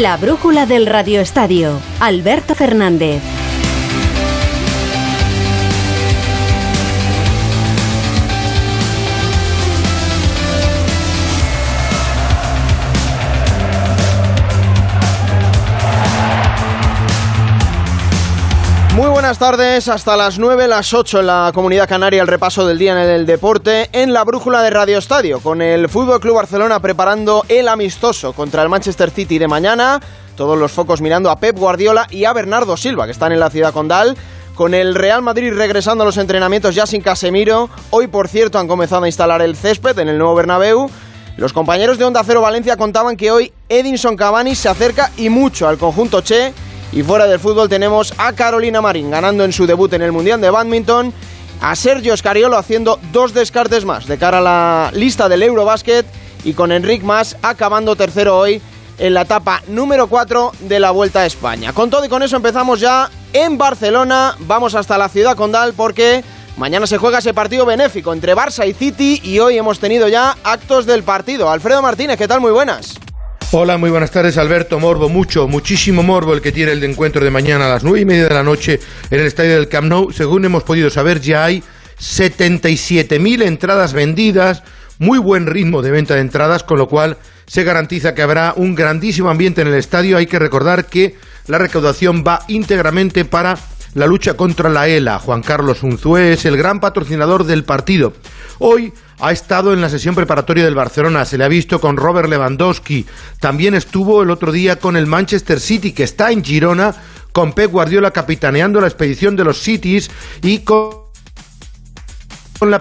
La brújula del radioestadio. Alberto Fernández. Buenas tardes, hasta las 9, las 8 en la Comunidad Canaria, el repaso del día en el deporte, en la brújula de Radio Estadio, con el Fútbol Club Barcelona preparando el amistoso contra el Manchester City de mañana, todos los focos mirando a Pep Guardiola y a Bernardo Silva, que están en la ciudad condal, con el Real Madrid regresando a los entrenamientos ya sin Casemiro, hoy por cierto han comenzado a instalar el césped en el nuevo Bernabéu, los compañeros de Onda Cero Valencia contaban que hoy Edinson Cavani se acerca y mucho al conjunto Che, y fuera del fútbol tenemos a Carolina Marín ganando en su debut en el Mundial de Badminton, a Sergio Scariolo haciendo dos descartes más de cara a la lista del Eurobasket y con Enric Mas acabando tercero hoy en la etapa número 4 de la Vuelta a España. Con todo y con eso empezamos ya en Barcelona, vamos hasta la ciudad condal porque mañana se juega ese partido benéfico entre Barça y City y hoy hemos tenido ya actos del partido. Alfredo Martínez, ¿qué tal? Muy buenas. Hola, muy buenas tardes, Alberto. Morbo, mucho, muchísimo morbo el que tiene el encuentro de mañana a las nueve y media de la noche en el estadio del Camp Nou. Según hemos podido saber, ya hay 77.000 entradas vendidas, muy buen ritmo de venta de entradas, con lo cual se garantiza que habrá un grandísimo ambiente en el estadio. Hay que recordar que la recaudación va íntegramente para la lucha contra la ELA. Juan Carlos Unzué es el gran patrocinador del partido. Hoy ha estado en la sesión preparatoria del Barcelona, se le ha visto con Robert Lewandowski, también estuvo el otro día con el Manchester City, que está en Girona, con Pep Guardiola capitaneando la expedición de los Cities y con la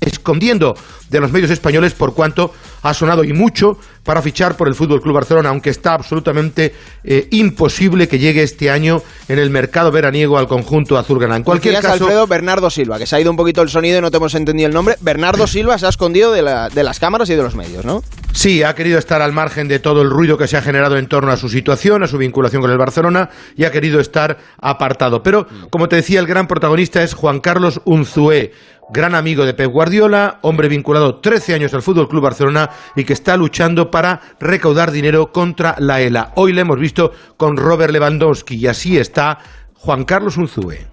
escondiendo de los medios españoles por cuanto ha sonado y mucho para fichar por el Fútbol Club Barcelona, aunque está absolutamente eh, imposible que llegue este año en el mercado veraniego al conjunto azulgrana. En cualquier caso, Alfredo Bernardo Silva, que se ha ido un poquito el sonido y no te hemos entendido el nombre. Bernardo Silva se ha escondido de, la- de las cámaras y de los medios, ¿no? Sí, ha querido estar al margen de todo el ruido que se ha generado en torno a su situación, a su vinculación con el Barcelona, y ha querido estar apartado. Pero, como te decía, el gran protagonista es Juan Carlos Unzué, gran amigo de Pep Guardiola, hombre vinculado 13 años al Fútbol Club Barcelona y que está luchando para recaudar dinero contra la ELA. Hoy le hemos visto con Robert Lewandowski y así está Juan Carlos Unzué.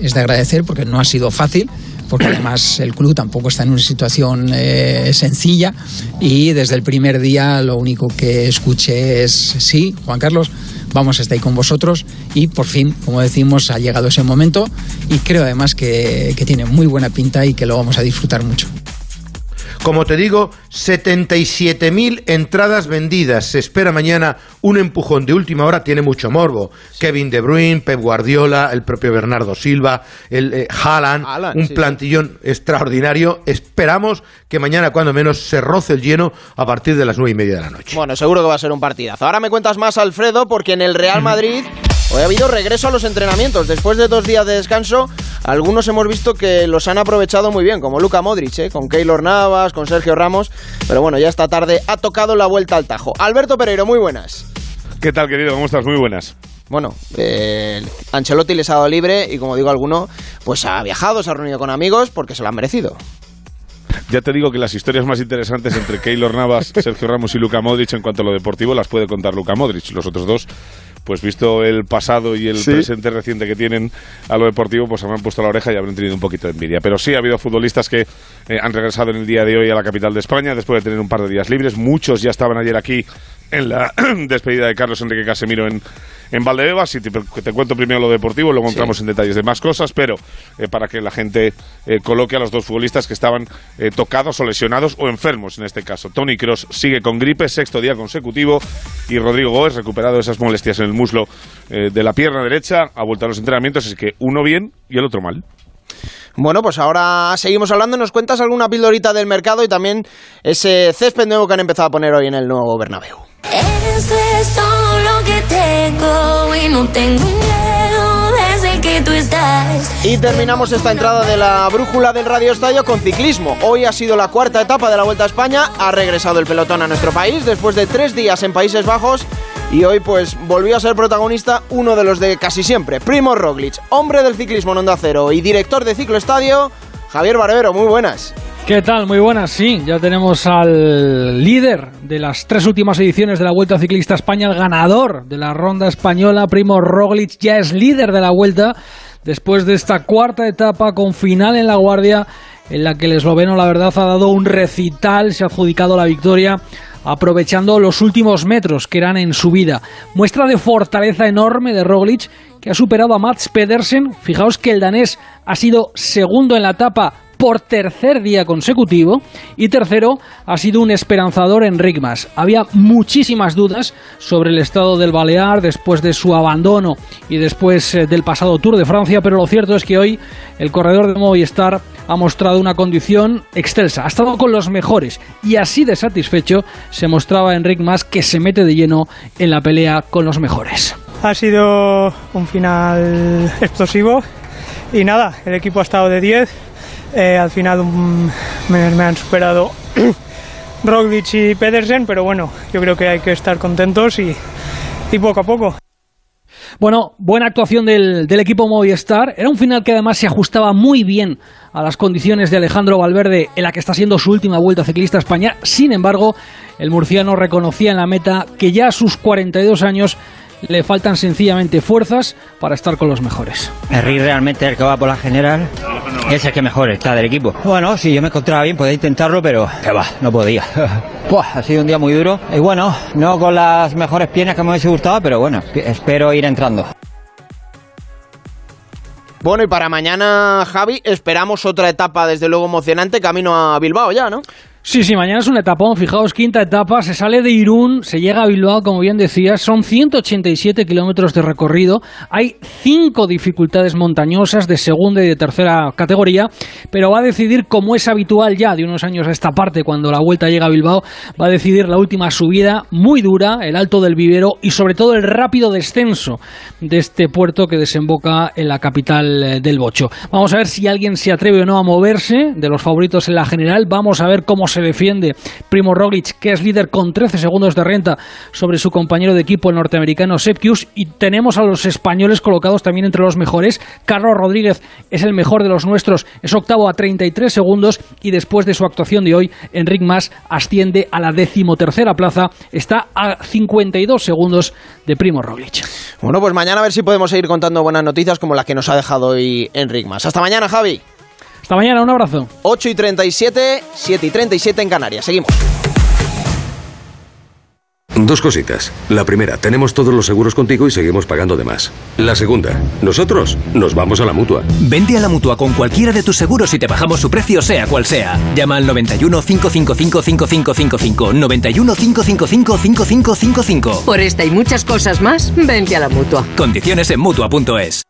es de agradecer porque no ha sido fácil, porque además el club tampoco está en una situación eh, sencilla y desde el primer día lo único que escuché es sí, Juan Carlos, vamos a estar ahí con vosotros y por fin, como decimos, ha llegado ese momento y creo además que, que tiene muy buena pinta y que lo vamos a disfrutar mucho. Como te digo, 77.000 entradas vendidas. Se espera mañana un empujón de última hora. Tiene mucho morbo. Kevin De Bruyne, Pep Guardiola, el propio Bernardo Silva, el eh, Haaland, Haaland, un sí, plantillón extraordinario. Esperamos que mañana, cuando menos, se roce el lleno a partir de las nueve y media de la noche. Bueno, seguro que va a ser un partidazo. Ahora me cuentas más, Alfredo, porque en el Real Madrid hoy ha habido regreso a los entrenamientos. Después de dos días de descanso, algunos hemos visto que los han aprovechado muy bien, como Luca Modric, ¿eh? con Keylor Navas, con Sergio Ramos. Pero bueno, ya esta tarde ha tocado la vuelta al tajo. Alberto Pereiro, muy buenas. ¿Qué tal, querido? ¿Cómo estás? Muy buenas. Bueno, eh, Ancelotti les ha dado libre y como digo alguno, pues ha viajado, se ha reunido con amigos porque se lo han merecido. Ya te digo que las historias más interesantes entre Keylor Navas, Sergio Ramos y Luka Modric en cuanto a lo deportivo las puede contar Luka Modric. Los otros dos, pues visto el pasado y el Sí. presente reciente que tienen a lo deportivo, pues habrán puesto la oreja y habrán tenido un poquito de envidia. Pero sí ha habido futbolistas que eh, han regresado en el día de hoy a la capital de España después de tener un par de días libres. Muchos ya estaban ayer aquí en la despedida de Carlos Enrique Casemiro en, en Valdebebas. Si te, te cuento primero lo deportivo, luego entramos en detalles de más cosas, pero eh, para que la gente eh, coloque a los dos futbolistas que estaban eh, tocados o lesionados o enfermos en este caso. Tony Cross sigue con gripe, sexto día consecutivo, y Rodrigo Gómez, recuperado de esas molestias en el muslo de la pierna derecha, ha vuelto a los entrenamientos, así que uno bien y el otro mal. Bueno, pues ahora seguimos hablando. ¿Nos cuentas alguna pildorita del mercado y también ese césped nuevo que han empezado a poner hoy en el nuevo Bernabéu? Eso es todo lo que tengo y no tengo miedo desde que tú estás. Y terminamos esta entrada de la brújula del Radio Estadio con ciclismo. Hoy ha sido la cuarta etapa de la Vuelta a España. Ha regresado el pelotón a nuestro país después de tres días en Países Bajos. Y hoy pues volvió a ser protagonista uno de los de casi siempre, Primo Roglic, hombre del ciclismo en Onda Cero y director de Ciclo Estadio, Javier Barbero, muy buenas. ¿Qué tal? Muy buenas, sí. Ya tenemos al líder de las tres últimas ediciones de la Vuelta Ciclista España, el ganador de la ronda española, Primo Roglic, ya es líder de la Vuelta después de esta cuarta etapa con final en la Guardia, en la que el esloveno, la verdad, ha dado un recital, se ha adjudicado la victoria aprovechando los últimos metros que eran en su vida. Muestra de fortaleza enorme de Roglic, que ha superado a Mats Pedersen. Fijaos que el danés ha sido segundo en la etapa por tercer día consecutivo y tercero ha sido un esperanzador en Rigmas. Había muchísimas dudas sobre el estado del Balear después de su abandono y después eh, del pasado Tour de Francia, pero lo cierto es que hoy el corredor de Movistar ha mostrado una condición excelsa, ha estado con los mejores y así de satisfecho se mostraba Enric Mas que se mete de lleno en la pelea con los mejores. Ha sido un final explosivo y nada, el equipo ha estado de 10 eh, al final me, han superado Roglic y Pedersen, pero bueno, yo creo que hay que estar contentos y, poco a poco. Bueno, buena actuación del, del, equipo Movistar. Era un final que además se ajustaba muy bien a las condiciones de Alejandro Valverde en la que está siendo su última vuelta ciclista a España. Sin embargo, el murciano reconocía en la meta que ya a sus 42 años le faltan sencillamente fuerzas para estar con los mejores. Henry realmente el que va por la general es el que mejor está del equipo. Bueno, si yo me encontraba bien podía intentarlo, pero que va, no podía. ha sido un día muy duro y bueno, no con las mejores piernas que me hubiese gustado, pero bueno, espero ir entrando. Bueno, y para mañana, Javi, esperamos otra etapa, desde luego emocionante, camino a Bilbao ya, ¿no? Sí, sí, mañana es un etapón, fijaos, quinta etapa, se sale de Irún, se llega a Bilbao, como bien decías, son 187 kilómetros de recorrido, hay cinco dificultades montañosas de segunda y de tercera categoría, pero va a decidir, como es habitual ya de unos años a esta parte, cuando la vuelta llega a Bilbao, va a decidir la última subida muy dura, el alto del vivero y sobre todo el rápido descenso de este puerto que desemboca en la capital eh, del Bocho. Vamos a ver si alguien se atreve o no a moverse de los favoritos en la general, vamos a ver cómo se defiende Primo Roglic, que es líder con 13 segundos de renta sobre su compañero de equipo el norteamericano Sepkius y tenemos a los españoles colocados también entre los mejores. Carlos Rodríguez es el mejor de los nuestros, es octavo a 33 segundos y después de su actuación de hoy, Enric Mas asciende a la decimotercera plaza, está a 52 segundos de Primo Roglic. Bueno, pues mañana a ver si podemos seguir contando buenas noticias como las que nos ha dejado hoy Enric Mas. Hasta mañana, Javi. Hasta mañana, un abrazo. 8 y 37, 7 y 37 en Canarias. Seguimos. Dos cositas. La primera, tenemos todos los seguros contigo y seguimos pagando de más. La segunda, nosotros nos vamos a la mutua. Vente a la mutua con cualquiera de tus seguros y te bajamos su precio, sea cual sea. Llama al 91 555 5555. 91 555 5555. Por esta y muchas cosas más, vente a la mutua. Condiciones en mutua.es.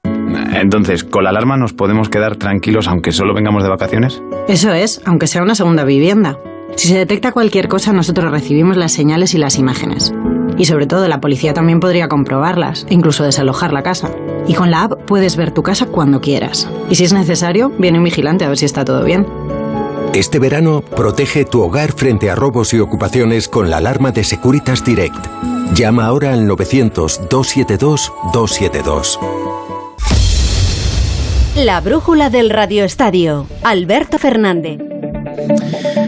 Entonces, ¿con la alarma nos podemos quedar tranquilos aunque solo vengamos de vacaciones? Eso es, aunque sea una segunda vivienda. Si se detecta cualquier cosa, nosotros recibimos las señales y las imágenes. Y sobre todo, la policía también podría comprobarlas e incluso desalojar la casa. Y con la app puedes ver tu casa cuando quieras. Y si es necesario, viene un vigilante a ver si está todo bien. Este verano, protege tu hogar frente a robos y ocupaciones con la alarma de Securitas Direct. Llama ahora al 900-272-272. La brújula del Radio Estadio. Alberto Fernández.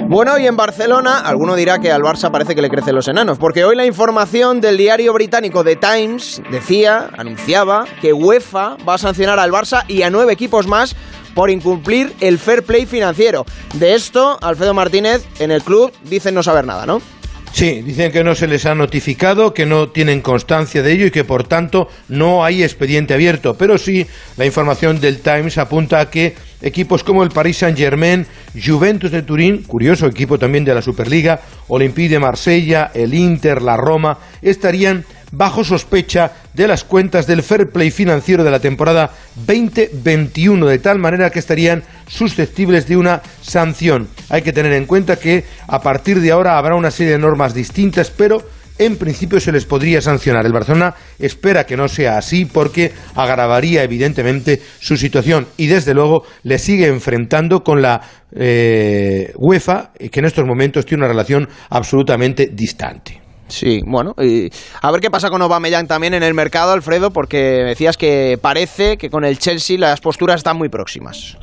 Bueno, y en Barcelona, alguno dirá que al Barça parece que le crecen los enanos, porque hoy la información del diario británico The Times decía, anunciaba, que UEFA va a sancionar al Barça y a nueve equipos más por incumplir el fair play financiero. De esto, Alfredo Martínez en el club dicen no saber nada, ¿no? Sí, dicen que no se les ha notificado, que no tienen constancia de ello y que por tanto no hay expediente abierto. Pero sí, la información del Times apunta a que equipos como el Paris Saint-Germain, Juventus de Turín, curioso equipo también de la Superliga, Olympique de Marsella, el Inter, la Roma, estarían bajo sospecha de las cuentas del fair play financiero de la temporada 2021, de tal manera que estarían susceptibles de una sanción. Hay que tener en cuenta que a partir de ahora habrá una serie de normas distintas, pero en principio se les podría sancionar. El Barcelona espera que no sea así porque agravaría evidentemente su situación y desde luego le sigue enfrentando con la eh, UEFA, que en estos momentos tiene una relación absolutamente distante. Sí, bueno, y a ver qué pasa con Aubameyang también en el mercado, Alfredo, porque decías que parece que con el Chelsea las posturas están muy próximas.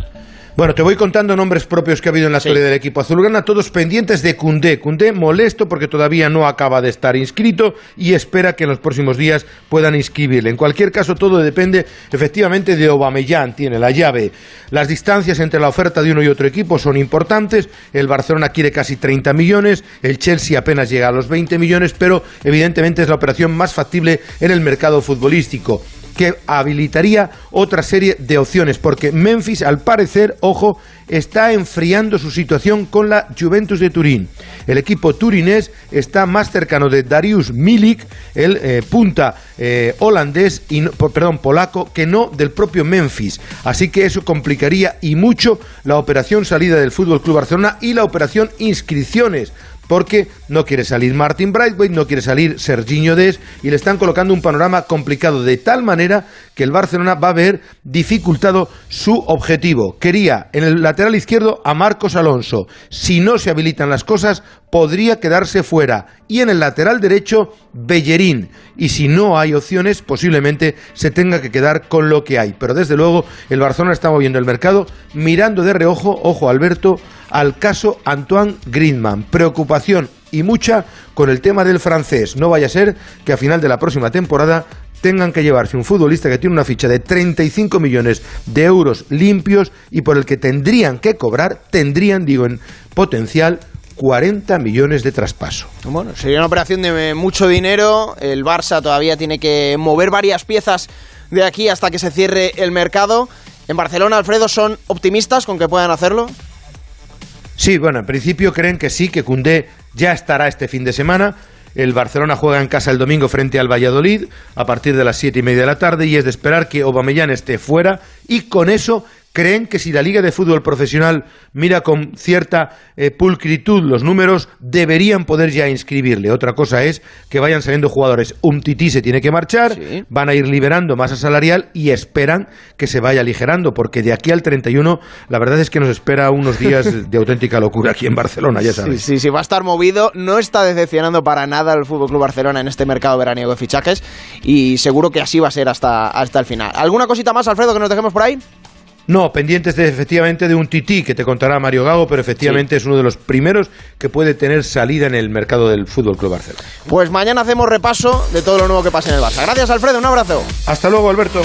Bueno, te voy contando nombres propios que ha habido en la historia del equipo azulgrana, todos pendientes de Cundé. Cundé molesto porque todavía no acaba de estar inscrito y espera que en los próximos días puedan inscribirle. En cualquier caso, todo depende efectivamente de Aubameyang, tiene la llave. Las distancias entre la oferta de uno y otro equipo son importantes. El Barcelona quiere casi 30 millones, el Chelsea apenas llega a los 20 millones, pero evidentemente es la operación más factible en el mercado futbolístico que habilitaría otra serie de opciones, porque Memphis, al parecer, ojo, está enfriando su situación con la Juventus de Turín. El equipo turinés está más cercano de Darius Milik, el eh, punta eh, holandés, y perdón, polaco, que no del propio Memphis. Así que eso complicaría y mucho la operación salida del Fútbol Club Barcelona y la operación inscripciones porque no quiere salir Martin Brightway, no quiere salir Serginho Des y le están colocando un panorama complicado de tal manera que el Barcelona va a ver dificultado su objetivo. Quería en el lateral izquierdo a Marcos Alonso. Si no se habilitan las cosas, podría quedarse fuera. Y en el lateral derecho, Bellerín. Y si no hay opciones, posiblemente se tenga que quedar con lo que hay. Pero desde luego, el Barcelona está moviendo el mercado, mirando de reojo, ojo Alberto, al caso Antoine Griezmann. Preocupación y mucha con el tema del francés. No vaya a ser que a final de la próxima temporada tengan que llevarse un futbolista que tiene una ficha de 35 millones de euros limpios y por el que tendrían que cobrar, tendrían, digo, en potencial 40 millones de traspaso. Bueno, sería una operación de mucho dinero. El Barça todavía tiene que mover varias piezas de aquí hasta que se cierre el mercado. En Barcelona, Alfredo, ¿son optimistas con que puedan hacerlo? Sí, bueno, en principio creen que sí, que Cundé ya estará este fin de semana. El Barcelona juega en casa el domingo frente al Valladolid a partir de las siete y media de la tarde y es de esperar que Aubameyang esté fuera y con eso creen que si la Liga de Fútbol Profesional mira con cierta eh, pulcritud los números, deberían poder ya inscribirle. Otra cosa es que vayan saliendo jugadores. Un tití se tiene que marchar, van a ir liberando masa salarial y esperan que se vaya aligerando, porque de aquí al 31 la verdad es que nos espera unos días de auténtica locura aquí en Barcelona, ya sabes. Sí, sí, sí, va a estar movido. No está decepcionando para nada el Fútbol Club Barcelona en este mercado veraniego de fichajes y seguro que así va a ser hasta, hasta el final. ¿Alguna cosita más, Alfredo, que nos dejemos por ahí? No, pendientes de, efectivamente de un tití que te contará Mario Gago, pero efectivamente es uno de los primeros que puede tener salida en el mercado del Fútbol Club Barcelona. Pues mañana hacemos repaso de todo lo nuevo que pasa en el Barça. Gracias, Alfredo, un abrazo. Hasta luego, Alberto.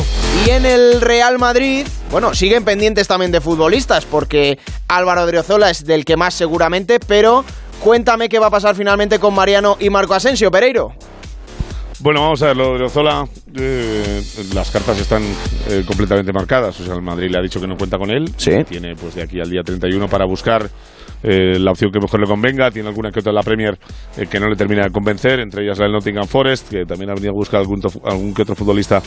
Y en el Real Madrid, bueno, siguen pendientes también de futbolistas, porque Álvaro Odriozola es del que más seguramente, pero cuéntame qué va a pasar finalmente con Mariano y Marco Asensio, Pereiro. Bueno, vamos a ver, lo de Ozola, eh, las cartas están eh, completamente marcadas. O sea, el Madrid le ha dicho que no cuenta con él. Sí. Tiene pues de aquí al día 31 para buscar eh, la opción que mejor le convenga. Tiene alguna que otra la Premier que no le termina de convencer, entre ellas la del Nottingham Forest, que también ha venido a buscar algún, algún que otro futbolista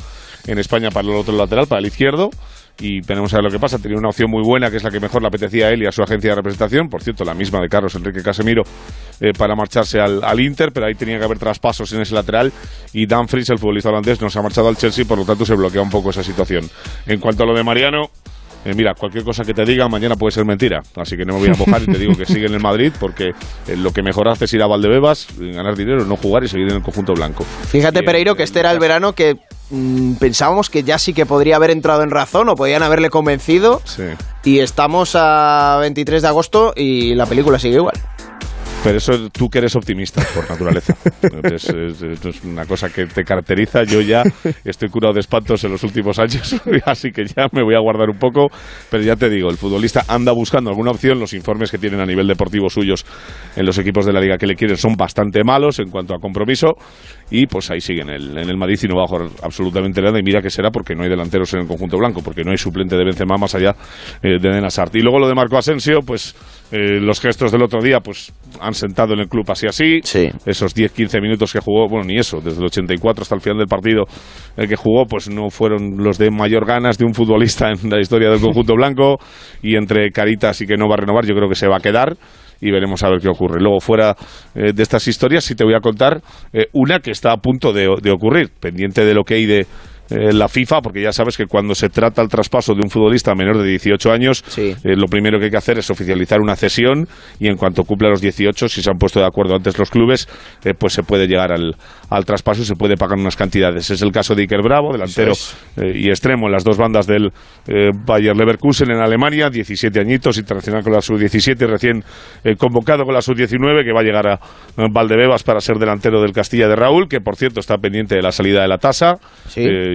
en España para el otro lateral, para el izquierdo y tenemos a ver lo que pasa. Tenía una opción muy buena, que es la que mejor le apetecía a él y a su agencia de representación, por cierto, la misma de Carlos Enrique Casemiro, eh, para marcharse al, al, Inter, pero ahí tenía que haber traspasos en ese lateral y Dan Fries, el futbolista holandés, nos ha marchado al Chelsea, por lo tanto se bloquea un poco esa situación. En cuanto a lo de Mariano, eh, mira, cualquier cosa que te diga mañana puede ser mentira. Así que no me voy a mojar y te digo que sigue en el Madrid porque eh, lo que mejor hace es ir a Valdebebas, ganar dinero, no jugar y seguir en el conjunto blanco. Fíjate, Pereiro, que este era el verano que mm, pensábamos que ya sí que podría haber entrado en razón o podían haberle convencido. Sí. Y estamos a 23 de agosto y la película sigue igual. Pero eso tú que eres optimista por naturaleza. es, es, es, una cosa que te caracteriza. Yo ya estoy curado de espantos en los últimos años, así que ya me voy a guardar un poco. Pero ya te digo, el futbolista anda buscando alguna opción. Los informes que tienen a nivel deportivo suyos en los equipos de la liga que le quieren son bastante malos en cuanto a compromiso. Y pues ahí sigue en el, en el Madrid y no va a jugar absolutamente nada. Y mira que será porque no hay delanteros en el conjunto blanco, porque no hay suplente de Benzema más allá eh, de Denasart. Y luego lo de Marco Asensio, pues eh, los gestos del otro día, pues han sentado en el club así así. Sí. Esos 10-15 minutos que jugó, bueno, ni eso, desde el 84 hasta el final del partido el que jugó, pues no fueron los de mayor ganas de un futbolista en la historia del conjunto blanco. Y entre caritas y que no va a renovar, yo creo que se va a quedar y veremos a ver qué ocurre. Luego, fuera eh, de estas historias, sí te voy a contar eh, una que está a punto de, de ocurrir, pendiente de lo que hay de eh, la FIFA, porque ya sabes que cuando se trata el traspaso de un futbolista menor de 18 años, eh, lo primero que hay que hacer es oficializar una cesión y en cuanto cumpla los 18, si se han puesto de acuerdo antes los clubes, eh, pues se puede llegar al, al traspaso y se puede pagar unas cantidades. Es el caso de Iker Bravo, delantero y extremo en las dos bandas del Bayer Leverkusen en Alemania, 17 añitos, internacional con la sub-17, recién convocado con la sub-19, que va a llegar a Valdebebas para ser delantero del Castilla de Raúl, que por cierto está pendiente de la salida de la tasa.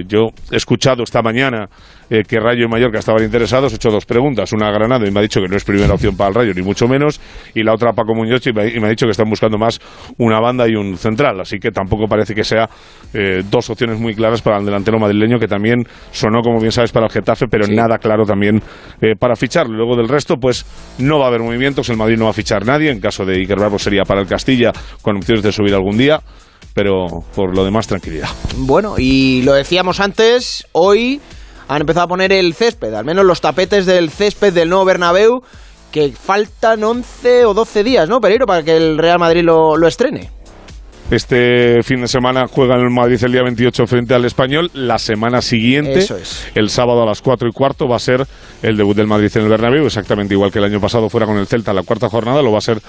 Yo he escuchado esta mañana eh, que Rayo y Mallorca estaban interesados, he hecho dos preguntas, una a Granada y me ha dicho que no es primera opción para el Rayo, ni mucho menos, y la otra a Paco Muñoz y me, y me ha dicho que están buscando más una banda y un central, así que tampoco parece que sea eh, dos opciones muy claras para el delantero madrileño, que también sonó, como bien sabes, para el Getafe, pero nada claro también eh, para ficharlo. Luego del resto, pues no va a haber movimientos, el Madrid no va a fichar nadie, en caso de Iker Bravo sería para el Castilla, con opciones de subir algún día, pero por lo demás, tranquilidad. Bueno, y lo decíamos antes, hoy han empezado a poner el césped, al menos los tapetes del césped del nuevo Bernabéu, que faltan 11 o 12 días, ¿no, Pereiro, para que el Real Madrid lo, lo estrene? Este fin de semana juega el Madrid el día 28 frente al Español. La semana siguiente, Eso es. el sábado a las 4 y cuarto, va a ser el debut del Madrid en el Bernabéu, exactamente igual que el año pasado fuera con el Celta la cuarta jornada, lo va a ser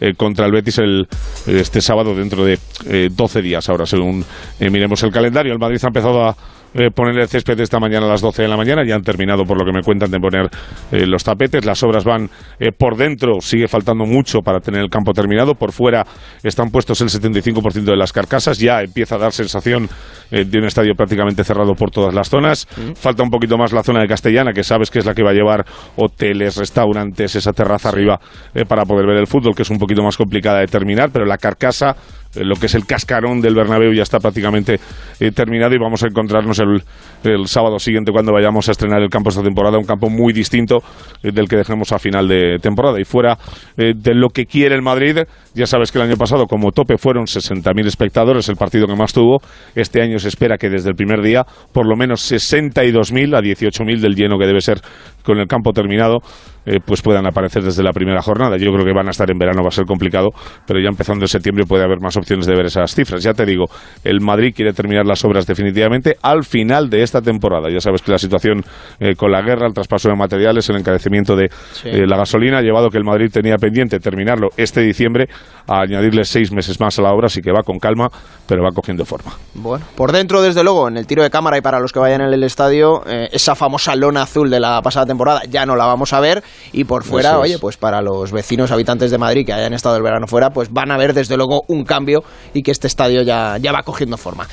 eh, contra el Betis el, este sábado dentro de eh, 12 días. Ahora, según eh, miremos el calendario, el Madrid ha empezado a eh, poner el césped esta mañana a las 12 de la mañana. Ya han terminado, por lo que me cuentan, de poner eh, los tapetes. Las obras van eh, por dentro, sigue faltando mucho para tener el campo terminado. Por fuera están puestos el 75% de las carcasas. Ya empieza a dar sensación eh, de un estadio prácticamente cerrado por todas las zonas. Falta un poquito más la zona de Castellana, que sabes que es la que va a llevar hoteles, restaurantes, esa terraza arriba para poder ver el fútbol, que es un poquito más complicada de terminar, pero la carcasa lo que es el cascarón del Bernabéu ya está prácticamente eh, terminado y vamos a encontrarnos el, el sábado siguiente cuando vayamos a estrenar el campo esta temporada, un campo muy distinto eh, del que dejemos a final de temporada. Y fuera eh, de lo que quiere el Madrid, ya sabes que el año pasado como tope fueron 60.000 espectadores, el partido que más tuvo. Este año se espera que desde el primer día por lo menos 62.000 a 18.000 del lleno que debe ser con el campo terminado. Eh, pues puedan aparecer desde la primera jornada. Yo creo que van a estar en verano, va a ser complicado, pero ya empezando en septiembre puede haber más opciones de ver esas cifras. Ya te digo, el Madrid quiere terminar las obras definitivamente al final de esta temporada. Ya sabes que la situación eh, con la guerra, el traspaso de materiales, el encarecimiento de eh, la gasolina ha llevado que el Madrid tenía pendiente terminarlo este diciembre a añadirle seis meses más a la obra, así que va con calma, pero va cogiendo forma. Bueno, por dentro, desde luego, en el tiro de cámara y para los que vayan en el estadio, eh, esa famosa lona azul de la pasada temporada ya no la vamos a ver. Y por fuera, es. oye, pues para los vecinos habitantes de Madrid que hayan estado el verano fuera, pues van a ver desde luego un cambio y que este estadio ya, ya va cogiendo forma.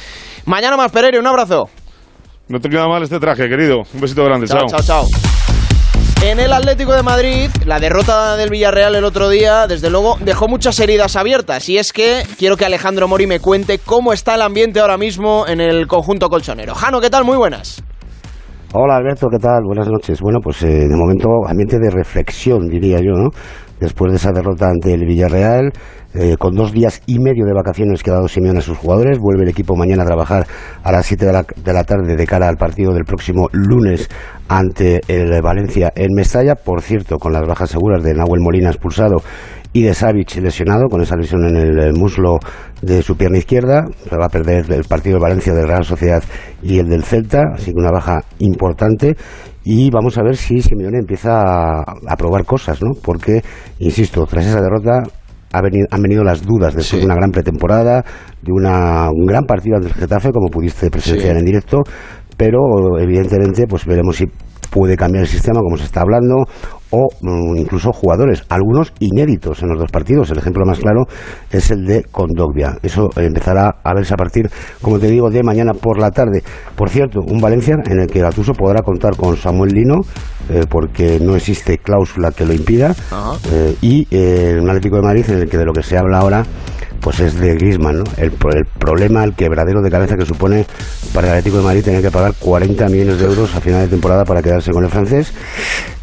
Mañana más, Pereira, un abrazo. No te queda mal este traje, querido. Un besito grande, Chao, chao, chao. En el Atlético de Madrid, la derrota del Villarreal el otro día, desde luego, dejó muchas heridas abiertas. Y es que quiero que Alejandro Mori me cuente cómo está el ambiente ahora mismo en el conjunto colchonero. Jano, ¿qué tal? Muy buenas. Hola Alberto, ¿qué tal? Buenas noches. Bueno, pues eh, de momento ambiente de reflexión, diría yo, ¿no? Después de esa derrota ante el Villarreal, eh, con dos días y medio de vacaciones que ha dado Simeone a sus jugadores, vuelve el equipo mañana a trabajar a las 7 de la, de la tarde de cara al partido del próximo lunes ante el Valencia en Mestalla. Por cierto, con las bajas seguras de Nahuel Molina expulsado y de Savic lesionado con esa lesión en el, eh, muslo de su pierna izquierda. Se va a perder el partido de Valencia de Real Sociedad y el del Celta, así que una baja importante. Y vamos a ver si Simeone empieza a, a probar cosas, ¿no? Porque, insisto, tras esa derrota ha venido- han venido las dudas después de una gran pretemporada, de una, un gran partido ante el Getafe, como pudiste presenciar Sí. en directo, pero evidentemente pues veremos si puede cambiar el sistema, como se está hablando, o mm, incluso jugadores, algunos inéditos en los dos partidos. El ejemplo más claro es el de Condogbia. Eso empezará a verse a partir, como te digo, de mañana por la tarde. Por cierto, un Valencia en el que Gatuso podrá contar con Samuel Lino, eh, porque no existe cláusula que lo impida, eh, y eh, un Atlético de Madrid en el que de lo que se habla ahora pues es de Griezmann, ¿no? El, pro- el problema, el quebradero de cabeza que supone para el Atlético de Madrid tener que pagar 40 millones de euros a final de temporada para quedarse con el francés.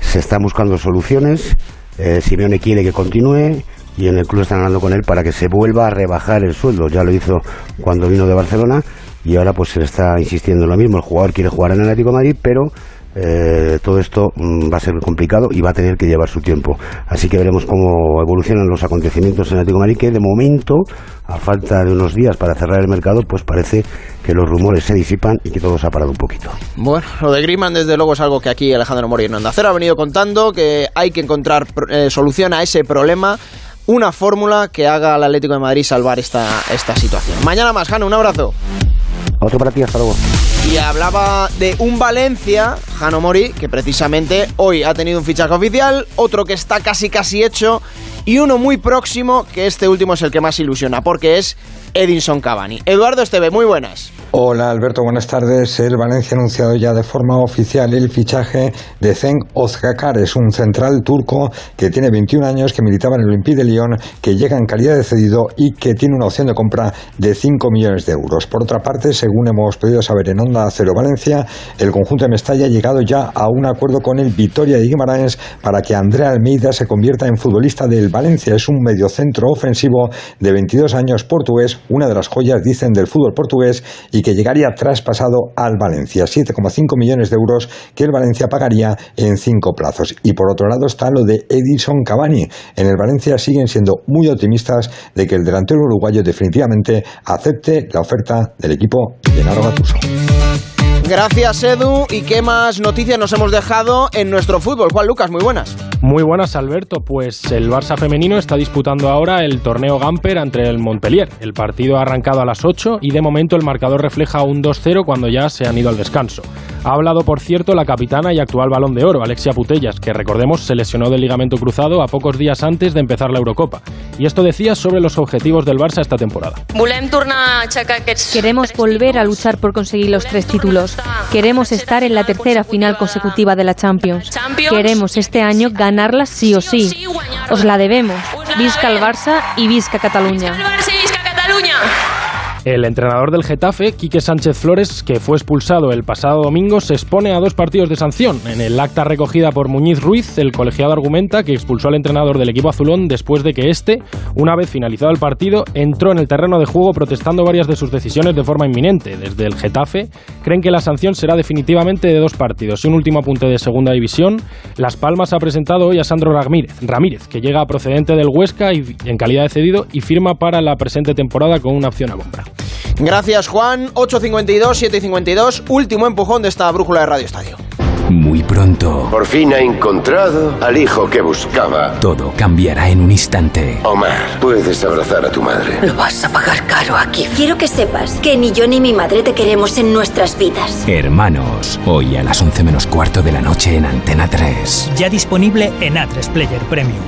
Se están buscando soluciones. Eh, Simeone quiere que continúe y en el club están hablando con él para que se vuelva a rebajar el sueldo. Ya lo hizo cuando vino de Barcelona y ahora pues se le está insistiendo en lo mismo. El jugador quiere jugar en el Atlético de Madrid, pero eh, todo esto mm, va a ser complicado y va a tener que llevar su tiempo. Así que veremos cómo evolucionan los acontecimientos en Atlético de Madrid, que de momento, a falta de unos días para cerrar el mercado, pues parece que los rumores se disipan y que todo se ha parado un poquito. Bueno, lo de Griezmann desde luego es algo que aquí Alejandro Moreno Onda Cero ha venido contando, que hay que encontrar eh, solución a ese problema una fórmula que haga al Atlético de Madrid salvar esta, esta situación. Mañana más, Jano, un abrazo. Otro para ti, hasta luego. Y hablaba de un Valencia, Jano Mori, que precisamente hoy ha tenido un fichaje oficial, otro que está casi casi hecho y uno muy próximo, que este último es el que más ilusiona, porque es Edinson Cavani. Eduardo Esteve, muy buenas. Hola Alberto, buenas tardes. El Valencia ha anunciado ya de forma oficial el fichaje de Zen Ozgakar. Es un central turco que tiene 21 años, que militaba en el Olympique de Lyon, que llega en calidad de cedido y que tiene una opción de compra de 5 millones de euros. Por otra parte, según hemos podido saber en Onda Cero Valencia, el conjunto de Mestalla ha llegado ya a un acuerdo con el Vitoria de Guimarães para que Andrea Almeida se convierta en futbolista del Valencia. Es un mediocentro ofensivo de 22 años portugués, una de las joyas, dicen, del fútbol portugués y que llegaría traspasado al Valencia. 7,5 millones de euros que el Valencia pagaría en cinco plazos. Y por otro lado está lo de Edison Cavani. En el Valencia siguen siendo muy optimistas de que el delantero uruguayo definitivamente acepte la oferta del equipo de Naro Gattuso. Gracias, Edu. ¿Y qué más noticias nos hemos dejado en nuestro fútbol? Juan Lucas, muy buenas. Muy buenas, Alberto. Pues el Barça femenino está disputando ahora el torneo Gamper ante el Montpellier. El partido ha arrancado a las 8 y de momento el marcador refleja un 2-0 cuando ya se han ido al descanso. Ha hablado, por cierto, la capitana y actual balón de oro, Alexia Putellas, que recordemos se lesionó del ligamento cruzado a pocos días antes de empezar la Eurocopa. Y esto decía sobre los objetivos del Barça esta temporada. Queremos volver a luchar por conseguir los tres títulos. Queremos estar en la tercera final consecutiva de la Champions. Queremos este año ganarla sí o sí. Os la debemos. Visca el Barça y Visca Cataluña. El entrenador del Getafe, Quique Sánchez Flores, que fue expulsado el pasado domingo, se expone a dos partidos de sanción. En el acta recogida por Muñiz Ruiz, el colegiado argumenta que expulsó al entrenador del equipo azulón después de que éste, una vez finalizado el partido, entró en el terreno de juego protestando varias de sus decisiones de forma inminente. Desde el Getafe creen que la sanción será definitivamente de dos partidos. Y un último apunte de segunda división. Las Palmas ha presentado hoy a Sandro Ramírez, Ramírez que llega procedente del Huesca y en calidad de cedido y firma para la presente temporada con una opción a compra. Gracias, Juan. 8.52, 7.52. Último empujón de esta brújula de Radio Estadio. Muy pronto, Por fin ha encontrado al hijo que buscaba. todo cambiará en un instante. Omar, puedes abrazar a tu madre. Lo vas a pagar caro aquí. Quiero que sepas que ni yo ni mi madre te queremos en nuestras vidas. Hermanos, hoy a las 11 menos cuarto de la noche en Antena 3. Ya disponible en A3 Player Premium.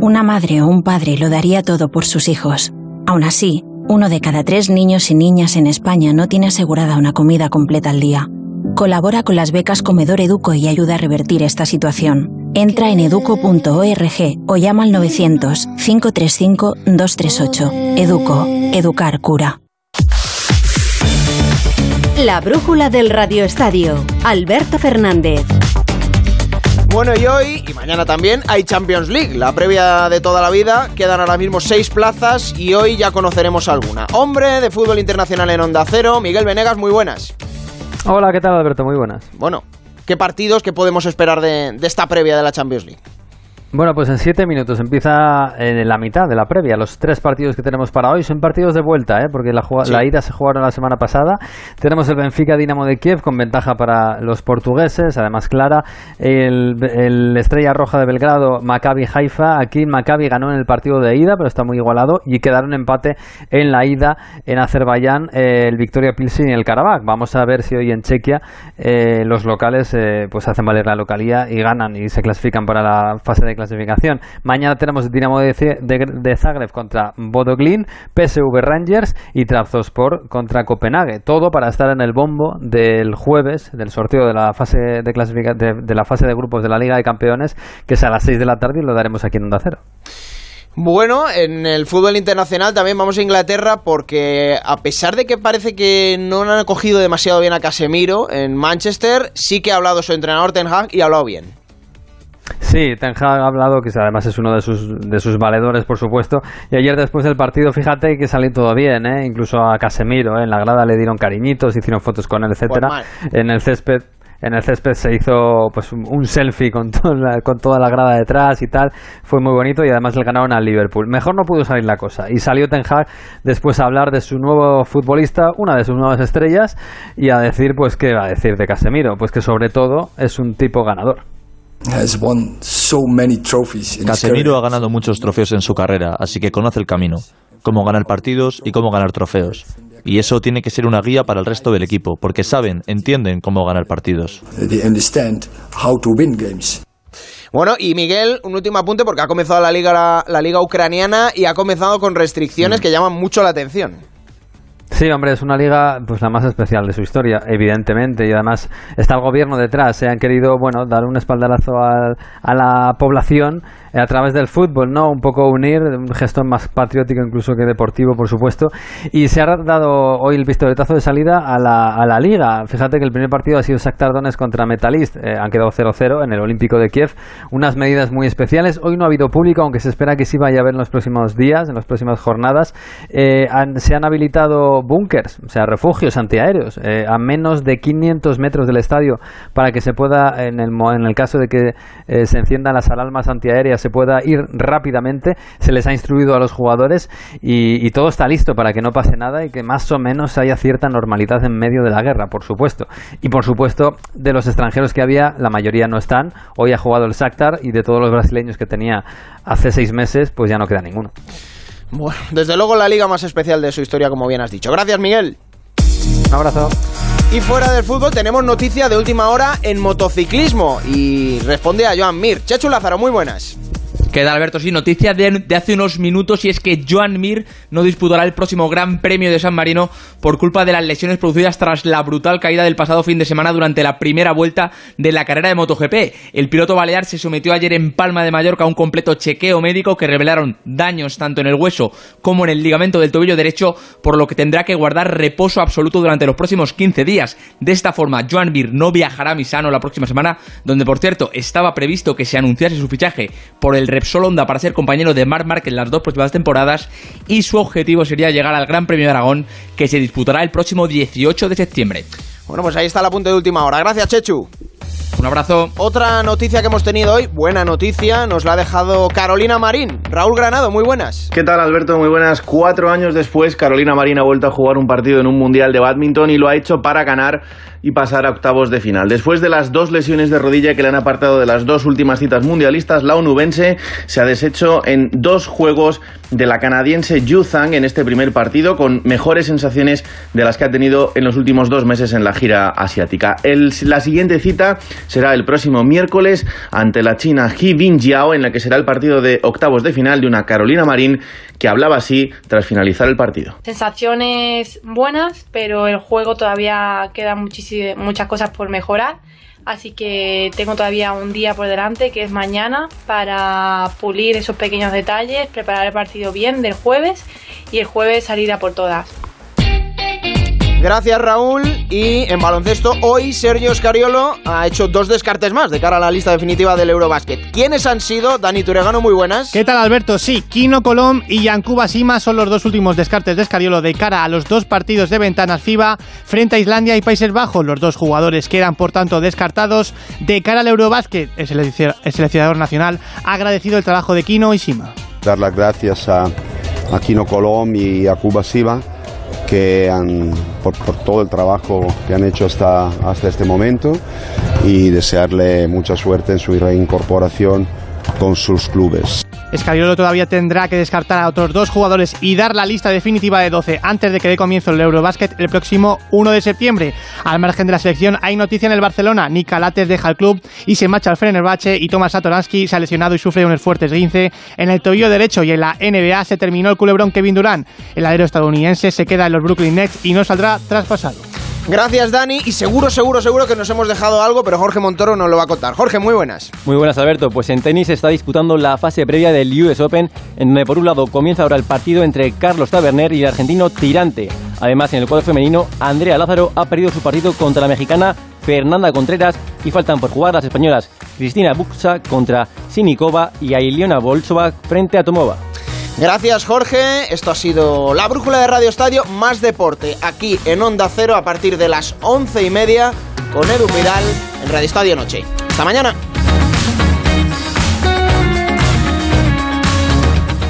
Una madre o un padre lo daría todo por sus hijos. Aún así, uno de cada tres niños y niñas en España no tiene asegurada una comida completa al día. Colabora con las becas Comedor Educo y ayuda a revertir esta situación. Entra en educo.org o llama al 900-535-238. Educo. Educar cura. La brújula del Radio Estadio. Alberto Fernández. Bueno, y hoy y mañana también hay Champions League, la previa de toda la vida. Quedan ahora mismo seis plazas y hoy ya conoceremos alguna. Hombre de fútbol internacional en Onda Cero, Miguel Venegas, muy buenas. Hola, ¿qué tal Alberto? Muy buenas. Bueno, ¿qué partidos que podemos esperar de, de esta previa de la Champions League? Bueno, pues en siete minutos empieza en la mitad de la previa. Los tres partidos que tenemos para hoy son partidos de vuelta, ¿eh? porque la, Sí. la ida se jugaron la semana pasada. Tenemos el Benfica Dinamo de Kiev con ventaja para los portugueses, además clara. El, el Estrella Roja de Belgrado, Maccabi Haifa. Aquí Maccabi ganó en el partido de ida, pero está muy igualado. Y quedaron empate en la ida en Azerbaiyán, eh, el Victoria Pilsen y el Karabakh. Vamos a ver si hoy en Chequia eh, los locales eh, pues hacen valer la localía y ganan y se clasifican para la fase de clasificación. Mañana tenemos Dinamo de, de, de Zagreb contra Bodo Glimt, PSV Rangers y Trabzonspor contra Copenhague. Todo para estar en el bombo del jueves del sorteo de la fase de, clasifica de, de la fase de grupos de la Liga de Campeones, que es a las 6 de la tarde y lo daremos aquí en Onda Cero. Bueno, en el fútbol internacional también vamos a Inglaterra porque a pesar de que parece que no han acogido demasiado bien a Casemiro en Manchester, sí que ha hablado su entrenador Ten Hag y ha hablado bien. Sí, Ten Hag ha hablado, que además es uno de sus, de sus valedores, por supuesto. Y ayer después del partido, fíjate que salió todo bien, ¿eh? incluso a Casemiro, ¿eh? en la grada le dieron cariñitos, hicieron fotos con él, etcétera. en el césped. en el césped se hizo pues un selfie con, con toda la grada detrás y tal. Fue muy bonito y además le ganaron al Liverpool. Mejor no pudo salir la cosa. Y salió Ten Hag después a hablar de su nuevo futbolista, una de sus nuevas estrellas, y a decir, pues, ¿qué va a decir de Casemiro? Pues que sobre todo es un tipo ganador. Casemiro ha ganado muchos trofeos en su carrera, así que conoce el camino, cómo ganar partidos y cómo ganar trofeos. Y eso tiene que ser una guía para el resto del equipo, porque saben, entienden cómo ganar partidos. Bueno, y Miguel, un último apunte porque ha comenzado la liga, la, liga ucraniana y ha comenzado con restricciones que llaman mucho la atención. Sí, hombre, es una liga pues la más especial de su historia, evidentemente, y además está el gobierno detrás. Se han querido, bueno, dar un espaldarazo a la población a través del fútbol, ¿no? Un poco unir, un gesto más patriótico incluso que deportivo, por supuesto. Y se ha dado hoy el pistoletazo de salida a la, a la liga. Fíjate que el primer partido ha sido Shakhtar Donetsk contra Metalist. Eh, han quedado 0-0 en el Olímpico de Kiev. Unas medidas muy especiales. Hoy no ha habido público, aunque se espera que sí vaya a haber en los próximos días, en las próximas jornadas. Eh, se han habilitado búnkers, o sea, refugios antiaéreos, eh, a menos de 500 metros del estadio para que se pueda, en el, en el caso de que se enciendan las alarmas antiaéreas, se pueda ir rápidamente. Se les ha instruido a los jugadores y, todo está listo para que no pase nada y que más o menos haya cierta normalidad en medio de la guerra, por supuesto. Y por supuesto, de los extranjeros que había, la mayoría no están. Hoy ha jugado el Shakhtar y de todos los brasileños que tenía hace seis meses, pues ya no queda ninguno. Bueno, desde luego la liga más especial de su historia, como bien has dicho. Gracias, Miguel. Un abrazo. Y fuera del fútbol tenemos noticia de última hora en motociclismo y responde a Joan Mir. Chechu Lázaro, muy buenas. Queda Alberto, sí, noticia de, hace unos minutos y es que Joan Mir no disputará el próximo Gran Premio de San Marino por culpa de las lesiones producidas tras la brutal caída del pasado fin de semana durante la primera vuelta de la carrera de MotoGP. El piloto balear se sometió ayer en Palma de Mallorca a un completo chequeo médico que revelaron daños tanto en el hueso como en el ligamento del tobillo derecho, por lo que tendrá que guardar reposo absoluto durante los próximos 15 días. De esta forma, Joan Mir no viajará a Misano la próxima semana, donde por cierto estaba previsto que se anunciase su fichaje por el Repsol Honda para ser compañero de Marc Marquez en las dos próximas temporadas y su objetivo sería llegar al Gran Premio de Aragón que se disputará el próximo 18 de septiembre. Bueno, pues ahí está la punta de última hora. Gracias, Chechu. Un abrazo. Otra noticia que hemos tenido hoy, buena noticia, nos la ha dejado Carolina Marín. Raúl Granado, muy buenas. ¿Qué tal, Alberto? Muy buenas. Cuatro años después, Carolina Marín ha vuelto a jugar un partido en un Mundial de Badminton y lo ha hecho para ganar y pasar a octavos de final. Después de las dos lesiones de rodilla que le han apartado de las dos últimas citas mundialistas, la onubense se ha deshecho en dos juegos de la canadiense Yu Zhang en este primer partido, con mejores sensaciones de las que ha tenido en los últimos dos meses en la gira asiática. la siguiente cita será el próximo miércoles ante la China He Binjiao, en la que será el partido de octavos de final de una Carolina Marín que hablaba así tras finalizar el partido. Sensaciones buenas, pero el juego todavía queda muchas cosas por mejorar. Así que tengo todavía un día por delante, que es mañana, para pulir esos pequeños detalles, preparar el partido bien del jueves y el jueves salir a por todas. Gracias Raúl. Y en baloncesto, hoy Sergio Scariolo ha hecho dos descartes más de cara a la lista definitiva del Eurobasket. ¿Quiénes han sido? Dani Turegano, muy buenas. ¿Qué tal Alberto? Sí, Kino Colom y Yankuba Sima son los dos últimos descartes de Scariolo de cara a los dos partidos de ventanas FIBA frente a Islandia y Países Bajos. Los dos jugadores quedan por tanto descartados de cara al Eurobasket. El seleccionador nacional ha agradecido el trabajo de Kino y Sima. Dar las gracias a, a Kino Colom y a Cuba Sima que han, por, todo el trabajo que han hecho hasta, hasta este momento y desearle mucha suerte en su reincorporación con sus clubes. Escariolo todavía tendrá que descartar a otros dos jugadores y dar la lista definitiva de 12 antes de que dé comienzo el Eurobasket el próximo 1 de septiembre. Al margen de la selección hay noticia en el Barcelona. Nika Lates deja el club y se marcha al Fenerbahce y Tomás Satoransky se ha lesionado y sufre unos fuertes esguince en el tobillo derecho y en la NBA se terminó el culebrón Kevin Durant. El alero estadounidense se queda en los Brooklyn Nets y no saldrá traspasado. Gracias, Dani. Y seguro, seguro, seguro que nos hemos dejado algo, pero Jorge Montoro nos lo va a contar. Jorge, muy buenas. Muy buenas, Alberto. Pues en tenis se está disputando la fase previa del US Open, en donde por un lado comienza ahora el partido entre Carlos Taberner y el argentino Tirante. Además, en el cuadro femenino, Andrea Lázaro ha perdido su partido contra la mexicana Fernanda Contreras y faltan por jugar las españolas Cristina Buxa contra Sinikova y Ailiona Bolsova frente a Tomova. Gracias Jorge, esto ha sido la brújula de Radio Estadio, más deporte, aquí en Onda Cero a partir de las once y media con Edu Pidal en Radio Estadio Noche. Hasta mañana.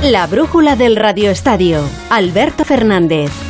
La brújula del Radio Estadio, Alberto Fernández.